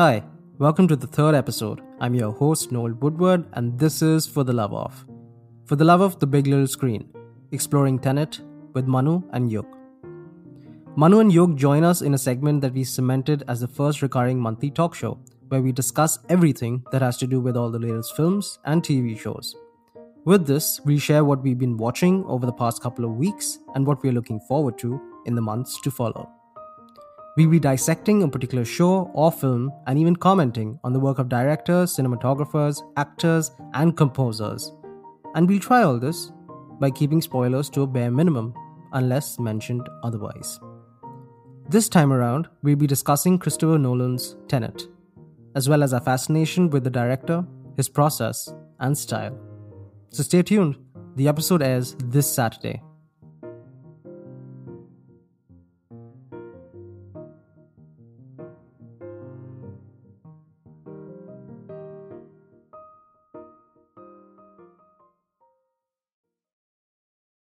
Hi, welcome to the third episode. I'm your host, Noel Woodward, and this is For the Love of. For the Love of the Big Little Screen, exploring Tenet with Manu and Yug. Manu and Yug join us in a segment that we cemented as the first recurring monthly talk show, where we discuss everything that has to do with all the latest films and TV shows. With this, we share what we've been watching over the past couple of weeks and what we're looking forward to in the months to follow. We'll be dissecting a particular show or film and even commenting on the work of directors, cinematographers, actors, and composers. And we'll try all this by keeping spoilers to a bare minimum, unless mentioned otherwise. This time around, we'll be discussing Christopher Nolan's Tenet, as well as our fascination with the director, his process, and style. So stay tuned. The episode airs this Saturday.